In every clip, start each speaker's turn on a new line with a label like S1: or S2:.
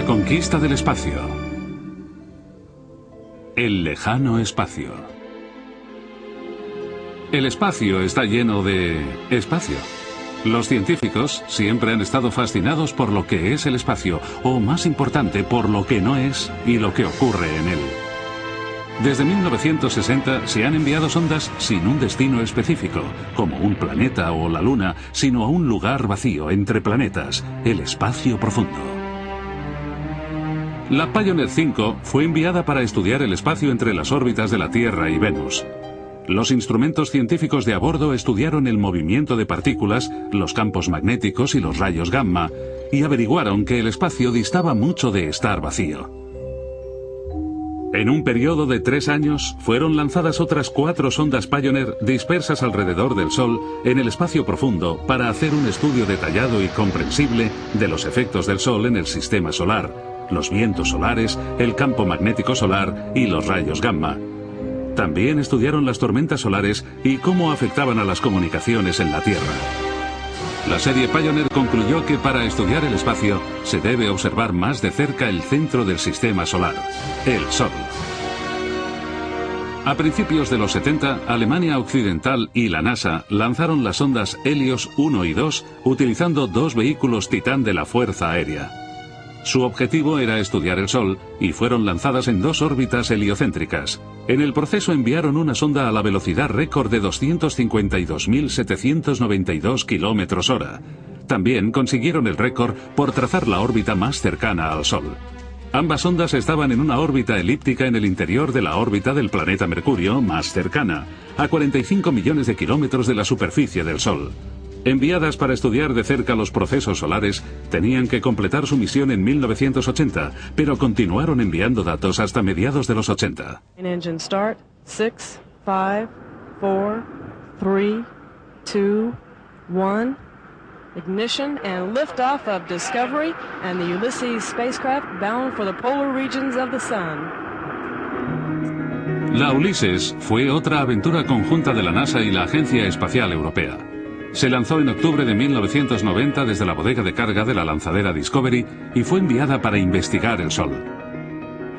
S1: La conquista del espacio. El lejano espacio. El espacio está lleno de espacio. Los científicos siempre han estado fascinados por lo que es el espacio, o más importante, por lo que no es y lo que ocurre en él. Desde 1960 se han enviado sondas sin un destino específico, como un planeta o la Luna, sino a un lugar vacío entre planetas, el espacio profundo. La Pioneer 5 fue enviada para estudiar el espacio entre las órbitas de la Tierra y Venus. Los instrumentos científicos de a bordo estudiaron el movimiento de partículas, los campos magnéticos y los rayos gamma, y averiguaron que el espacio distaba mucho de estar vacío. En un periodo de tres años fueron lanzadas otras cuatro sondas Pioneer dispersas alrededor del Sol en el espacio profundo para hacer un estudio detallado y comprensible de los efectos del Sol en el sistema solar, los vientos solares, el campo magnético solar y los rayos gamma. También estudiaron las tormentas solares y cómo afectaban a las comunicaciones en la Tierra. La serie Pioneer concluyó que para estudiar el espacio se debe observar más de cerca el centro del sistema solar, el Sol. A principios de los 70, Alemania Occidental y la NASA lanzaron las sondas Helios 1 y 2 utilizando dos vehículos Titán de la Fuerza Aérea. Su objetivo era estudiar el Sol y fueron lanzadas en dos órbitas heliocéntricas. En el proceso enviaron una sonda a la velocidad récord de 252.792 km hora. También consiguieron el récord por trazar la órbita más cercana al Sol. Ambas sondas estaban en una órbita elíptica en el interior de la órbita del planeta Mercurio más cercana, a 45 millones de kilómetros de la superficie del Sol. Enviadas para estudiar de cerca los procesos solares, tenían que completar su misión en 1980, pero continuaron enviando datos hasta mediados de los 80.
S2: Engine start. Six, five, four, three, two, one. Ignition and liftoff of Discovery and the Ulysses spacecraft bound for the polar regions of the sun.
S1: La Ulises fue otra aventura conjunta de la NASA y la Agencia Espacial Europea. Se lanzó en octubre de 1990 desde la bodega de carga de la lanzadera Discovery y fue enviada para investigar el Sol.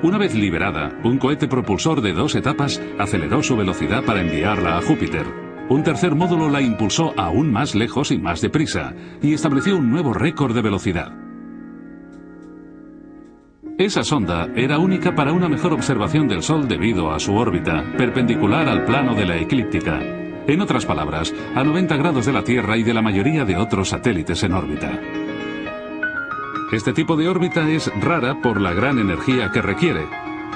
S1: Una vez liberada, un cohete propulsor de dos etapas aceleró su velocidad para enviarla a Júpiter. Un tercer módulo la impulsó aún más lejos y más deprisa, y estableció un nuevo récord de velocidad. Esa sonda era única para una mejor observación del Sol debido a su órbita, perpendicular al plano de la eclíptica. En otras palabras, a 90 grados de la Tierra y de la mayoría de otros satélites en órbita. Este tipo de órbita es rara por la gran energía que requiere.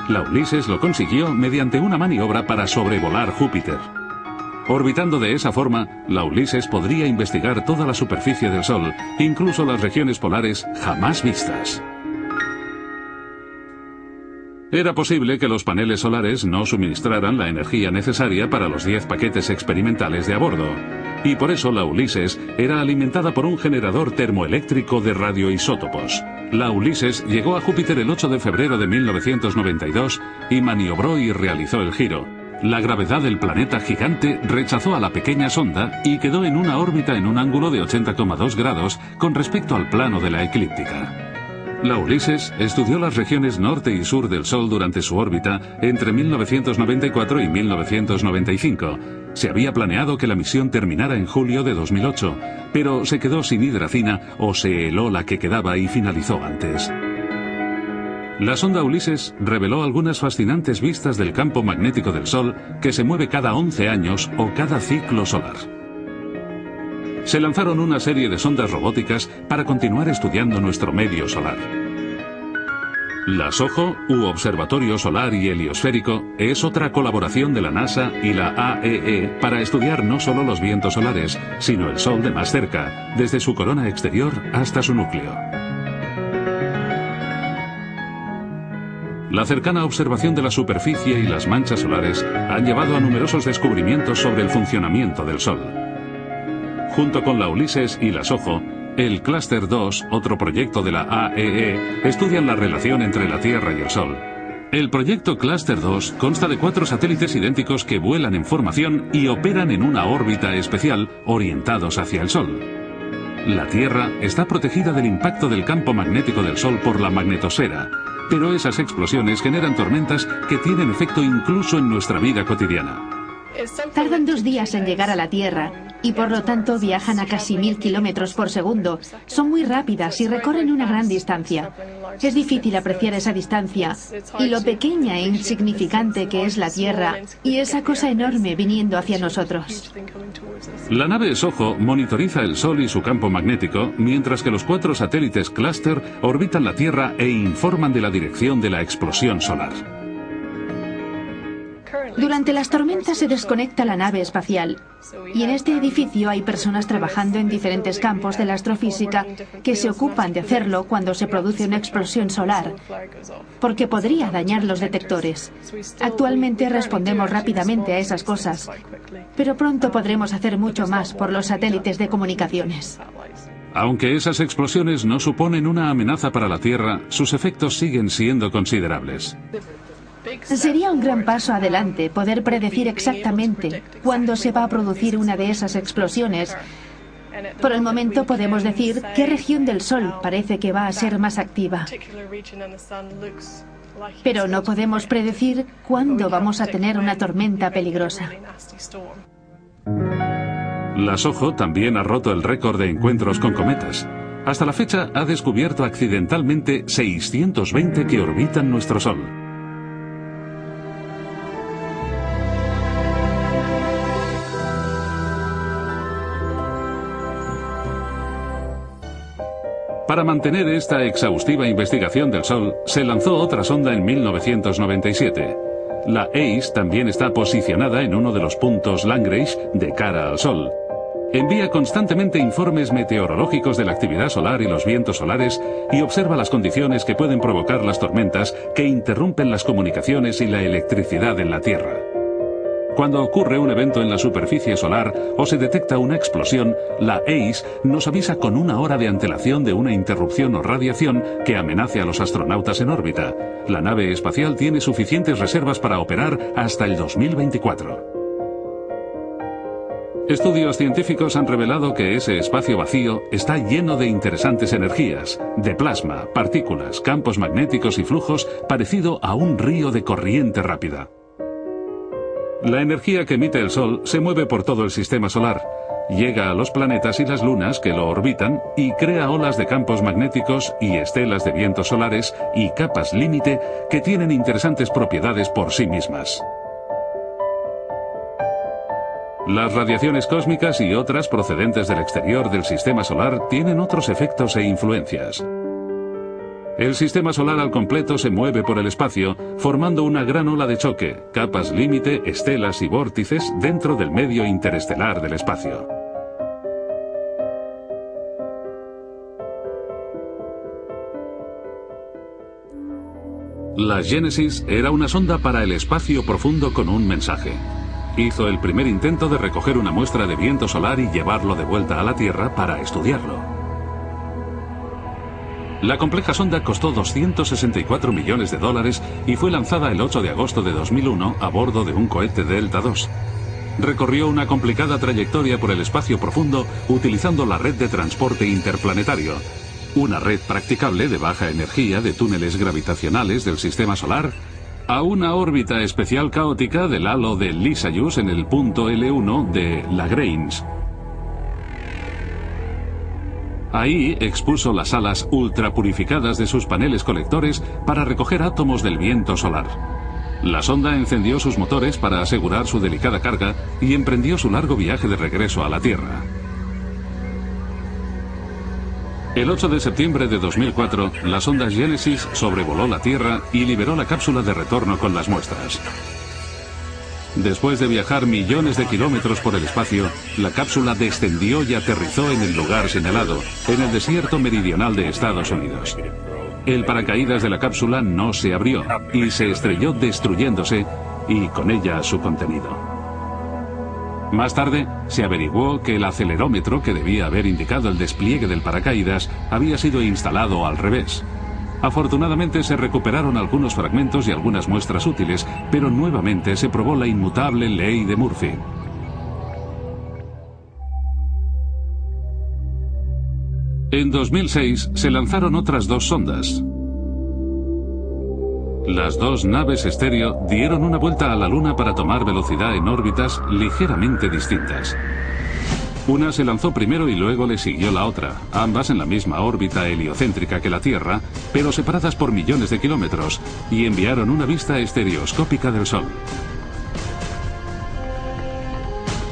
S1: La Ulises lo consiguió mediante una maniobra para sobrevolar Júpiter. Orbitando de esa forma, la Ulises podría investigar toda la superficie del Sol, incluso las regiones polares jamás vistas. Era posible que los paneles solares no suministraran la energía necesaria para los 10 paquetes experimentales de a bordo, y por eso la Ulises era alimentada por un generador termoeléctrico de radioisótopos. La Ulises llegó a Júpiter el 8 de febrero de 1992 y maniobró y realizó el giro. La gravedad del planeta gigante rechazó a la pequeña sonda y quedó en una órbita en un ángulo de 80,2 grados con respecto al plano de la eclíptica. La Ulises estudió las regiones norte y sur del Sol durante su órbita entre 1994 y 1995. Se había planeado que la misión terminara en julio de 2008, pero se quedó sin hidracina o se heló la que quedaba y finalizó antes. La sonda Ulises reveló algunas fascinantes vistas del campo magnético del Sol que se mueve cada 11 años o cada ciclo solar se lanzaron una serie de sondas robóticas para continuar estudiando nuestro medio solar. La SOHO, u Observatorio Solar y Heliosférico, es otra colaboración de la NASA y la AEE para estudiar no solo los vientos solares, sino el Sol de más cerca, desde su corona exterior hasta su núcleo. La cercana observación de la superficie y las manchas solares han llevado a numerosos descubrimientos sobre el funcionamiento del Sol. Junto con la Ulises y la SOHO, el Cluster 2, otro proyecto de la AEE, estudian la relación entre la Tierra y el Sol. El proyecto Cluster 2 consta de cuatro satélites idénticos que vuelan en formación y operan en una órbita especial orientados hacia el Sol. La Tierra está protegida del impacto del campo magnético del Sol por la magnetosfera, pero esas explosiones generan tormentas que tienen efecto incluso en nuestra vida cotidiana.
S3: Tardan dos días en llegar a la Tierra y por lo tanto viajan a casi mil kilómetros por segundo. Son muy rápidas y recorren una gran distancia. Es difícil apreciar esa distancia y lo pequeña e insignificante que es la Tierra y esa cosa enorme viniendo hacia nosotros.
S1: La nave Soho monitoriza el Sol y su campo magnético, mientras que los cuatro satélites Cluster orbitan la Tierra e informan de la dirección de la explosión solar.
S3: Durante las tormentas se desconecta la nave espacial y en este edificio hay personas trabajando en diferentes campos de la astrofísica que se ocupan de hacerlo cuando se produce una explosión solar, porque podría dañar los detectores. Actualmente respondemos rápidamente a esas cosas, pero pronto podremos hacer mucho más por los satélites de comunicaciones.
S1: Aunque esas explosiones no suponen una amenaza para la Tierra, sus efectos siguen siendo considerables.
S3: Sería un gran paso adelante poder predecir exactamente cuándo se va a producir una de esas explosiones. Por el momento podemos decir qué región del Sol parece que va a ser más activa. Pero no podemos predecir cuándo vamos a tener una tormenta peligrosa.
S1: La SOHO también ha roto el récord de encuentros con cometas. Hasta la fecha ha descubierto accidentalmente 620 que orbitan nuestro Sol. Para mantener esta exhaustiva investigación del Sol, se lanzó otra sonda en 1997. La ACE también está posicionada en uno de los puntos Lagrange de cara al Sol. Envía constantemente informes meteorológicos de la actividad solar y los vientos solares y observa las condiciones que pueden provocar las tormentas que interrumpen las comunicaciones y la electricidad en la Tierra. Cuando ocurre un evento en la superficie solar o se detecta una explosión, la ACE nos avisa con una hora de antelación de una interrupción o radiación que amenace a los astronautas en órbita. La nave espacial tiene suficientes reservas para operar hasta el 2024. Estudios científicos han revelado que ese espacio vacío está lleno de interesantes energías, de plasma, partículas, campos magnéticos y flujos parecido a un río de corriente rápida. La energía que emite el Sol se mueve por todo el sistema solar, llega a los planetas y las lunas que lo orbitan y crea olas de campos magnéticos y estelas de vientos solares y capas límite que tienen interesantes propiedades por sí mismas. Las radiaciones cósmicas y otras procedentes del exterior del sistema solar tienen otros efectos e influencias. El sistema solar al completo se mueve por el espacio, formando una gran ola de choque, capas límite, estelas y vórtices dentro del medio interestelar del espacio. La Genesis era una sonda para el espacio profundo con un mensaje. Hizo el primer intento de recoger una muestra de viento solar y llevarlo de vuelta a la Tierra para estudiarlo. La compleja sonda costó 264 millones de dólares y fue lanzada el 8 de agosto de 2001 a bordo de un cohete Delta II. Recorrió una complicada trayectoria por el espacio profundo utilizando la red de transporte interplanetario, una red practicable de baja energía de túneles gravitacionales del sistema solar, a una órbita especial caótica del halo de Lissajous en el punto L1 de Lagrange Ahí expuso las alas ultrapurificadas de sus paneles colectores para recoger átomos del viento solar. La sonda encendió sus motores para asegurar su delicada carga y emprendió su largo viaje de regreso a la Tierra. El 8 de septiembre de 2004, la sonda Genesis sobrevoló la Tierra y liberó la cápsula de retorno con las muestras. Después de viajar millones de kilómetros por el espacio, la cápsula descendió y aterrizó en el lugar señalado, en el desierto meridional de Estados Unidos. El paracaídas de la cápsula no se abrió y se estrelló destruyéndose y con ella su contenido. Más tarde, se averiguó que el acelerómetro que debía haber indicado el despliegue del paracaídas había sido instalado al revés. Afortunadamente se recuperaron algunos fragmentos y algunas muestras útiles, pero nuevamente se probó la inmutable ley de Murphy. En 2006 se lanzaron otras dos sondas. Las dos naves estéreo dieron una vuelta a la Luna para tomar velocidad en órbitas ligeramente distintas. Una se lanzó primero y luego le siguió la otra, ambas en la misma órbita heliocéntrica que la Tierra, pero separadas por millones de kilómetros, y enviaron una vista estereoscópica del Sol.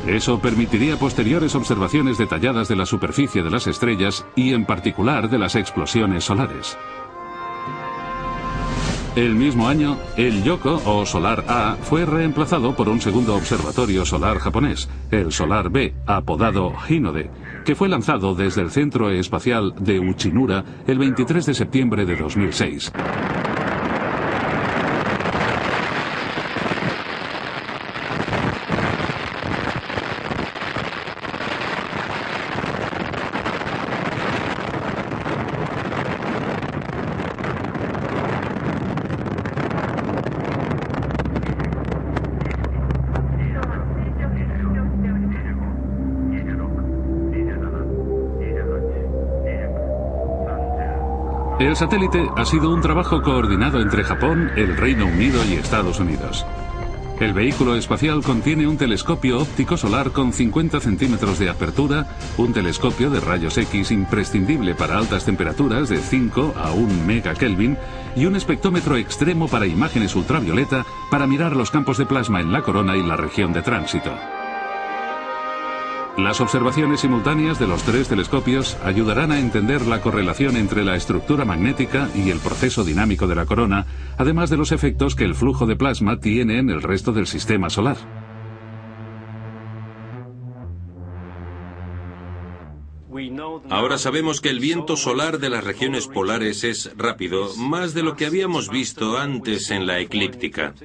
S1: Eso permitiría posteriores observaciones detalladas de la superficie de las estrellas y en particular de las explosiones solares. El mismo año, el Yoko o Solar A fue reemplazado por un segundo observatorio solar japonés, el Solar B, apodado Hinode, que fue lanzado desde el Centro Espacial de Uchinura el 23 de septiembre de 2006. El satélite ha sido un trabajo coordinado entre Japón, el Reino Unido y Estados Unidos. El vehículo espacial contiene un telescopio óptico solar con 50 centímetros de apertura, un telescopio de rayos X imprescindible para altas temperaturas de 5 a 1 megakelvin y un espectrómetro extremo para imágenes ultravioleta para mirar los campos de plasma en la corona y la región de tránsito. Las observaciones simultáneas de los tres telescopios ayudarán a entender la correlación entre la estructura magnética y el proceso dinámico de la corona, además de los efectos que el flujo de plasma tiene en el resto del sistema solar.
S4: Ahora sabemos que el viento solar de las regiones polares es rápido, más de lo que habíamos visto antes en la eclíptica.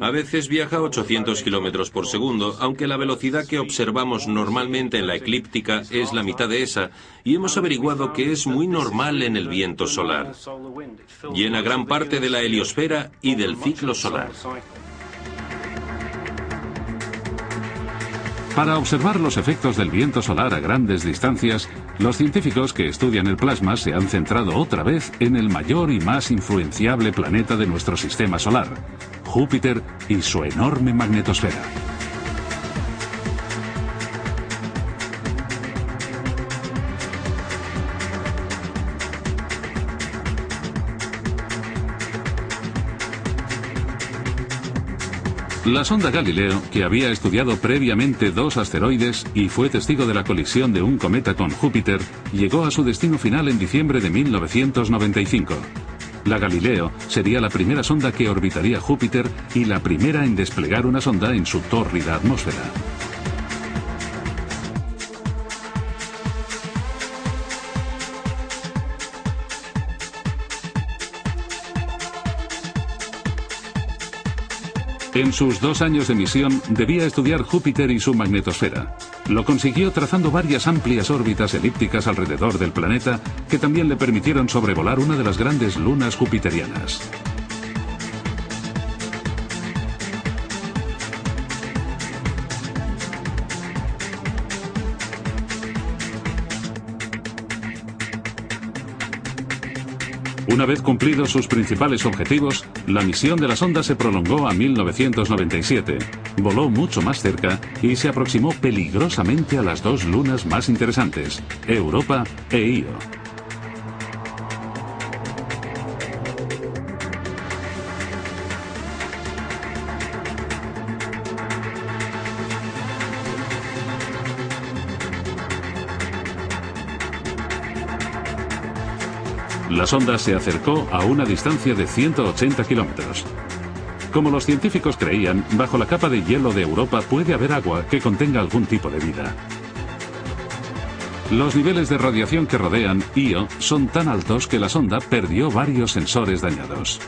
S4: A veces viaja a 800 kilómetros por segundo, aunque la velocidad que observamos normalmente en la eclíptica es la mitad de esa, y hemos averiguado que es muy normal en el viento solar. Llena gran parte de la heliosfera y del ciclo solar.
S1: Para observar los efectos del viento solar a grandes distancias, los científicos que estudian el plasma se han centrado otra vez en el mayor y más influenciable planeta de nuestro sistema solar, Júpiter y su enorme magnetosfera. La sonda Galileo, que había estudiado previamente dos asteroides y fue testigo de la colisión de un cometa con Júpiter, llegó a su destino final en diciembre de 1995. La Galileo sería la primera sonda que orbitaría Júpiter y la primera en desplegar una sonda en su tórrida atmósfera. En sus dos años de misión debía estudiar Júpiter y su magnetosfera. Lo consiguió trazando varias amplias órbitas elípticas alrededor del planeta que también le permitieron sobrevolar una de las grandes lunas jupiterianas. Una vez cumplidos sus principales objetivos, la misión de la sonda se prolongó a 1997, voló mucho más cerca y se aproximó peligrosamente a las dos lunas más interesantes, Europa e Io. La sonda se acercó a una distancia de 180 kilómetros. Como los científicos creían, bajo la capa de hielo de Europa puede haber agua que contenga algún tipo de vida. Los niveles de radiación que rodean Io son tan altos que la sonda perdió varios sensores dañados.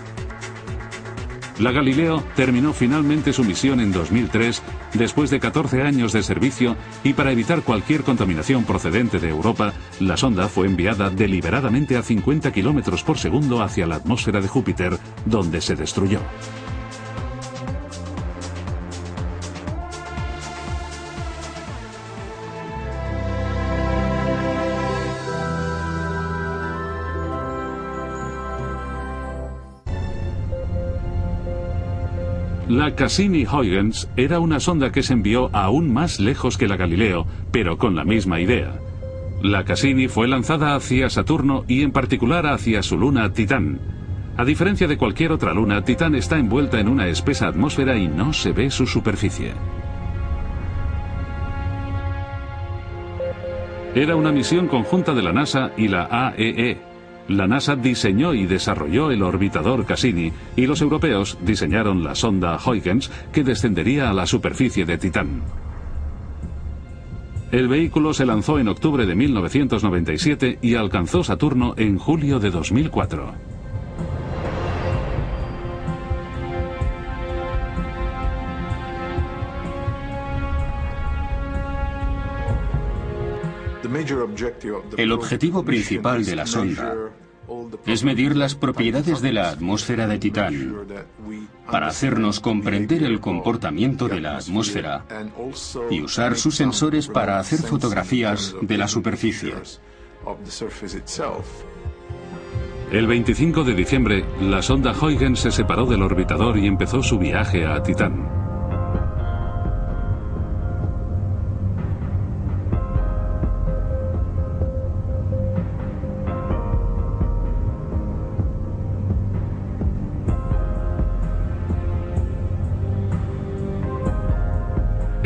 S1: La Galileo terminó finalmente su misión en 2003 después de 14 años de servicio y para evitar cualquier contaminación procedente de Europa, la sonda fue enviada deliberadamente a 50 kilómetros por segundo hacia la atmósfera de Júpiter, donde se destruyó. La Cassini-Huygens era una sonda que se envió aún más lejos que la Galileo, pero con la misma idea. La Cassini fue lanzada hacia Saturno y en particular hacia su luna Titán. A diferencia de cualquier otra luna, Titán está envuelta en una espesa atmósfera y no se ve su superficie. Era una misión conjunta de la NASA y la AEE, la NASA diseñó y desarrolló el orbitador Cassini y los europeos diseñaron la sonda Huygens que descendería a la superficie de Titán. El vehículo se lanzó en octubre de 1997 y alcanzó Saturno en julio de 2004.
S5: El objetivo principal de la sonda es medir las propiedades de la atmósfera de Titán para hacernos comprender el comportamiento de la atmósfera y usar sus sensores para hacer fotografías de la superficie.
S1: El 25 de diciembre, la sonda Huygens se separó del orbitador y empezó su viaje a Titán.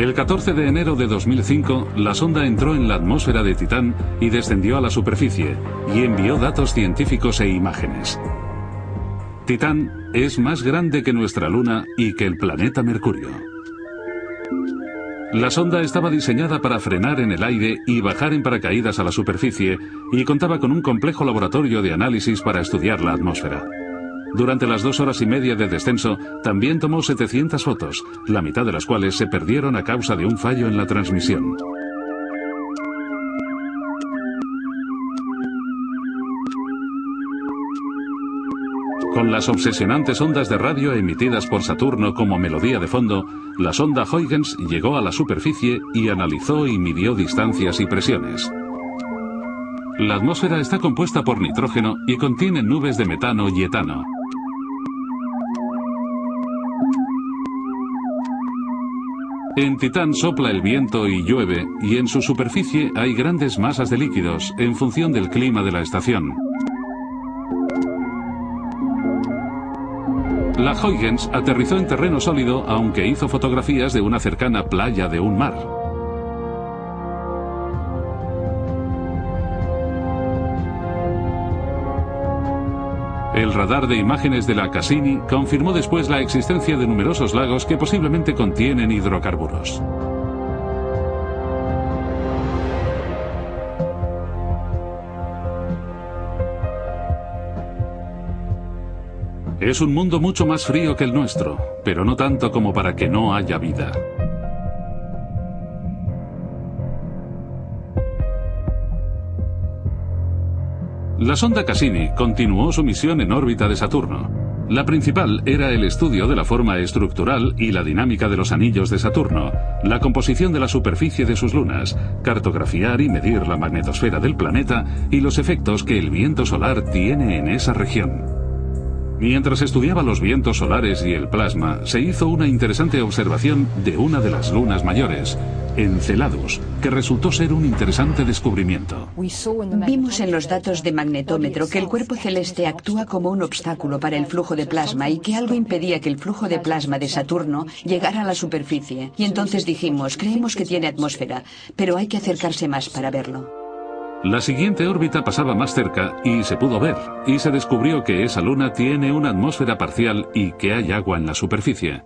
S1: El 14 de enero de 2005, la sonda entró en la atmósfera de Titán y descendió a la superficie, y envió datos científicos e imágenes. Titán es más grande que nuestra Luna y que el planeta Mercurio. La sonda estaba diseñada para frenar en el aire y bajar en paracaídas a la superficie y contaba con un complejo laboratorio de análisis para estudiar la atmósfera. Durante las dos horas y media de descenso, también tomó 700 fotos, la mitad de las cuales se perdieron a causa de un fallo en la transmisión. Con las obsesionantes ondas de radio emitidas por Saturno como melodía de fondo, la sonda Huygens llegó a la superficie y analizó y midió distancias y presiones. La atmósfera está compuesta por nitrógeno y contiene nubes de metano y etano. En Titán sopla el viento y llueve, y en su superficie hay grandes masas de líquidos en función del clima de la estación. La Huygens aterrizó en terreno sólido aunque hizo fotografías de una cercana playa de un mar. El radar de imágenes de la Cassini confirmó después la existencia de numerosos lagos que posiblemente contienen hidrocarburos. Es un mundo mucho más frío que el nuestro, pero no tanto como para que no haya vida. La sonda Cassini continuó su misión en órbita de Saturno. La principal era el estudio de la forma estructural y la dinámica de los anillos de Saturno, la composición de la superficie de sus lunas, cartografiar y medir la magnetosfera del planeta y los efectos que el viento solar tiene en esa región. Mientras estudiaba los vientos solares y el plasma, se hizo una interesante observación de una de las lunas mayores, Enceladus, que resultó ser un interesante descubrimiento.
S6: Vimos en los datos de magnetómetro que el cuerpo celeste actúa como un obstáculo para el flujo de plasma y que algo impedía que el flujo de plasma de Saturno llegara a la superficie. Y entonces dijimos, creemos que tiene atmósfera, pero hay que acercarse más para verlo.
S1: La siguiente órbita pasaba más cerca y se pudo ver, y se descubrió que esa luna tiene una atmósfera parcial y que hay agua en la superficie.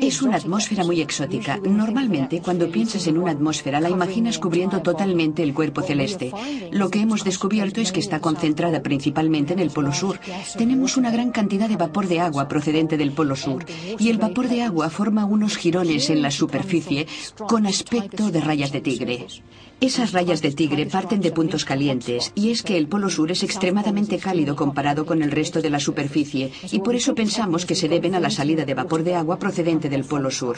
S6: Es una atmósfera muy exótica. Normalmente, cuando piensas en una atmósfera, la imaginas cubriendo totalmente el cuerpo celeste. Lo que hemos descubierto es que está concentrada principalmente en el Polo Sur. Tenemos una gran cantidad de vapor de agua procedente del Polo Sur, y el vapor de agua forma unos jirones en la superficie con aspecto de rayas de tigre. Esas rayas de tigre parten de puntos calientes, y es que el Polo Sur es extremadamente cálido comparado con el resto de la superficie, y por eso pensamos que se deben a la salida de vapor de agua procedente del Polo Sur.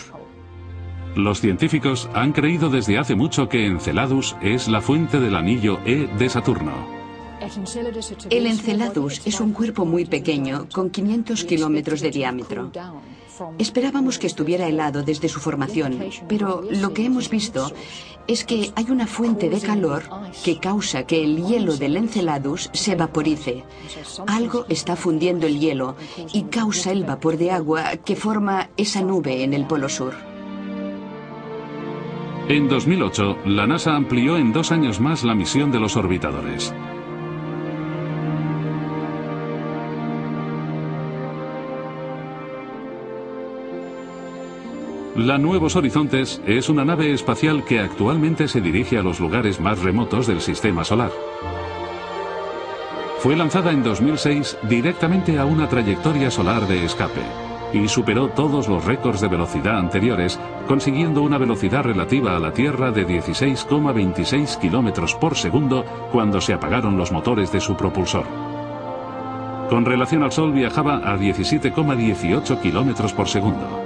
S1: Los científicos han creído desde hace mucho que Enceladus es la fuente del anillo E de Saturno.
S6: El Enceladus es un cuerpo muy pequeño, con 500 kilómetros de diámetro. Esperábamos que estuviera helado desde su formación, pero lo que hemos visto es que hay una fuente de calor que causa que el hielo del Enceladus se vaporice. Algo está fundiendo el hielo y causa el vapor de agua que forma esa nube en el polo sur.
S1: En 2008, la NASA amplió en dos años más la misión de los orbitadores. La Nuevos Horizontes es una nave espacial que actualmente se dirige a los lugares más remotos del Sistema Solar. Fue lanzada en 2006 directamente a una trayectoria solar de escape y superó todos los récords de velocidad anteriores, consiguiendo una velocidad relativa a la Tierra de 16,26 km por segundo cuando se apagaron los motores de su propulsor. Con relación al Sol viajaba a 17,18 km por segundo.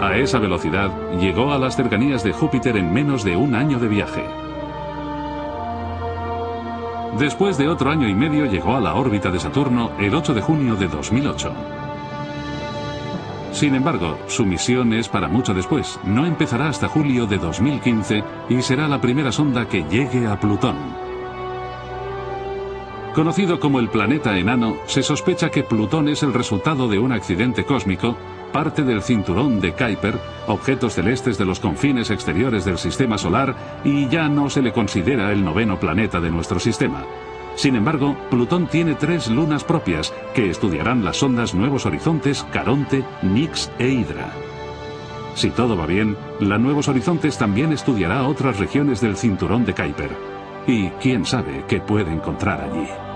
S1: A esa velocidad llegó a las cercanías de Júpiter en menos de un año de viaje. Después de otro año y medio llegó a la órbita de Saturno el 8 de junio de 2008. Sin embargo, su misión es para mucho después. No empezará hasta julio de 2015 y será la primera sonda que llegue a Plutón. Conocido como el planeta enano, se sospecha que Plutón es el resultado de un accidente cósmico parte del cinturón de Kuiper, objetos celestes de los confines exteriores del sistema solar, y ya no se le considera el noveno planeta de nuestro sistema. Sin embargo, Plutón tiene tres lunas propias que estudiarán las sondas Nuevos Horizontes, Caronte, Nix e Hydra. Si todo va bien, la Nuevos Horizontes también estudiará otras regiones del cinturón de Kuiper. Y quién sabe qué puede encontrar allí.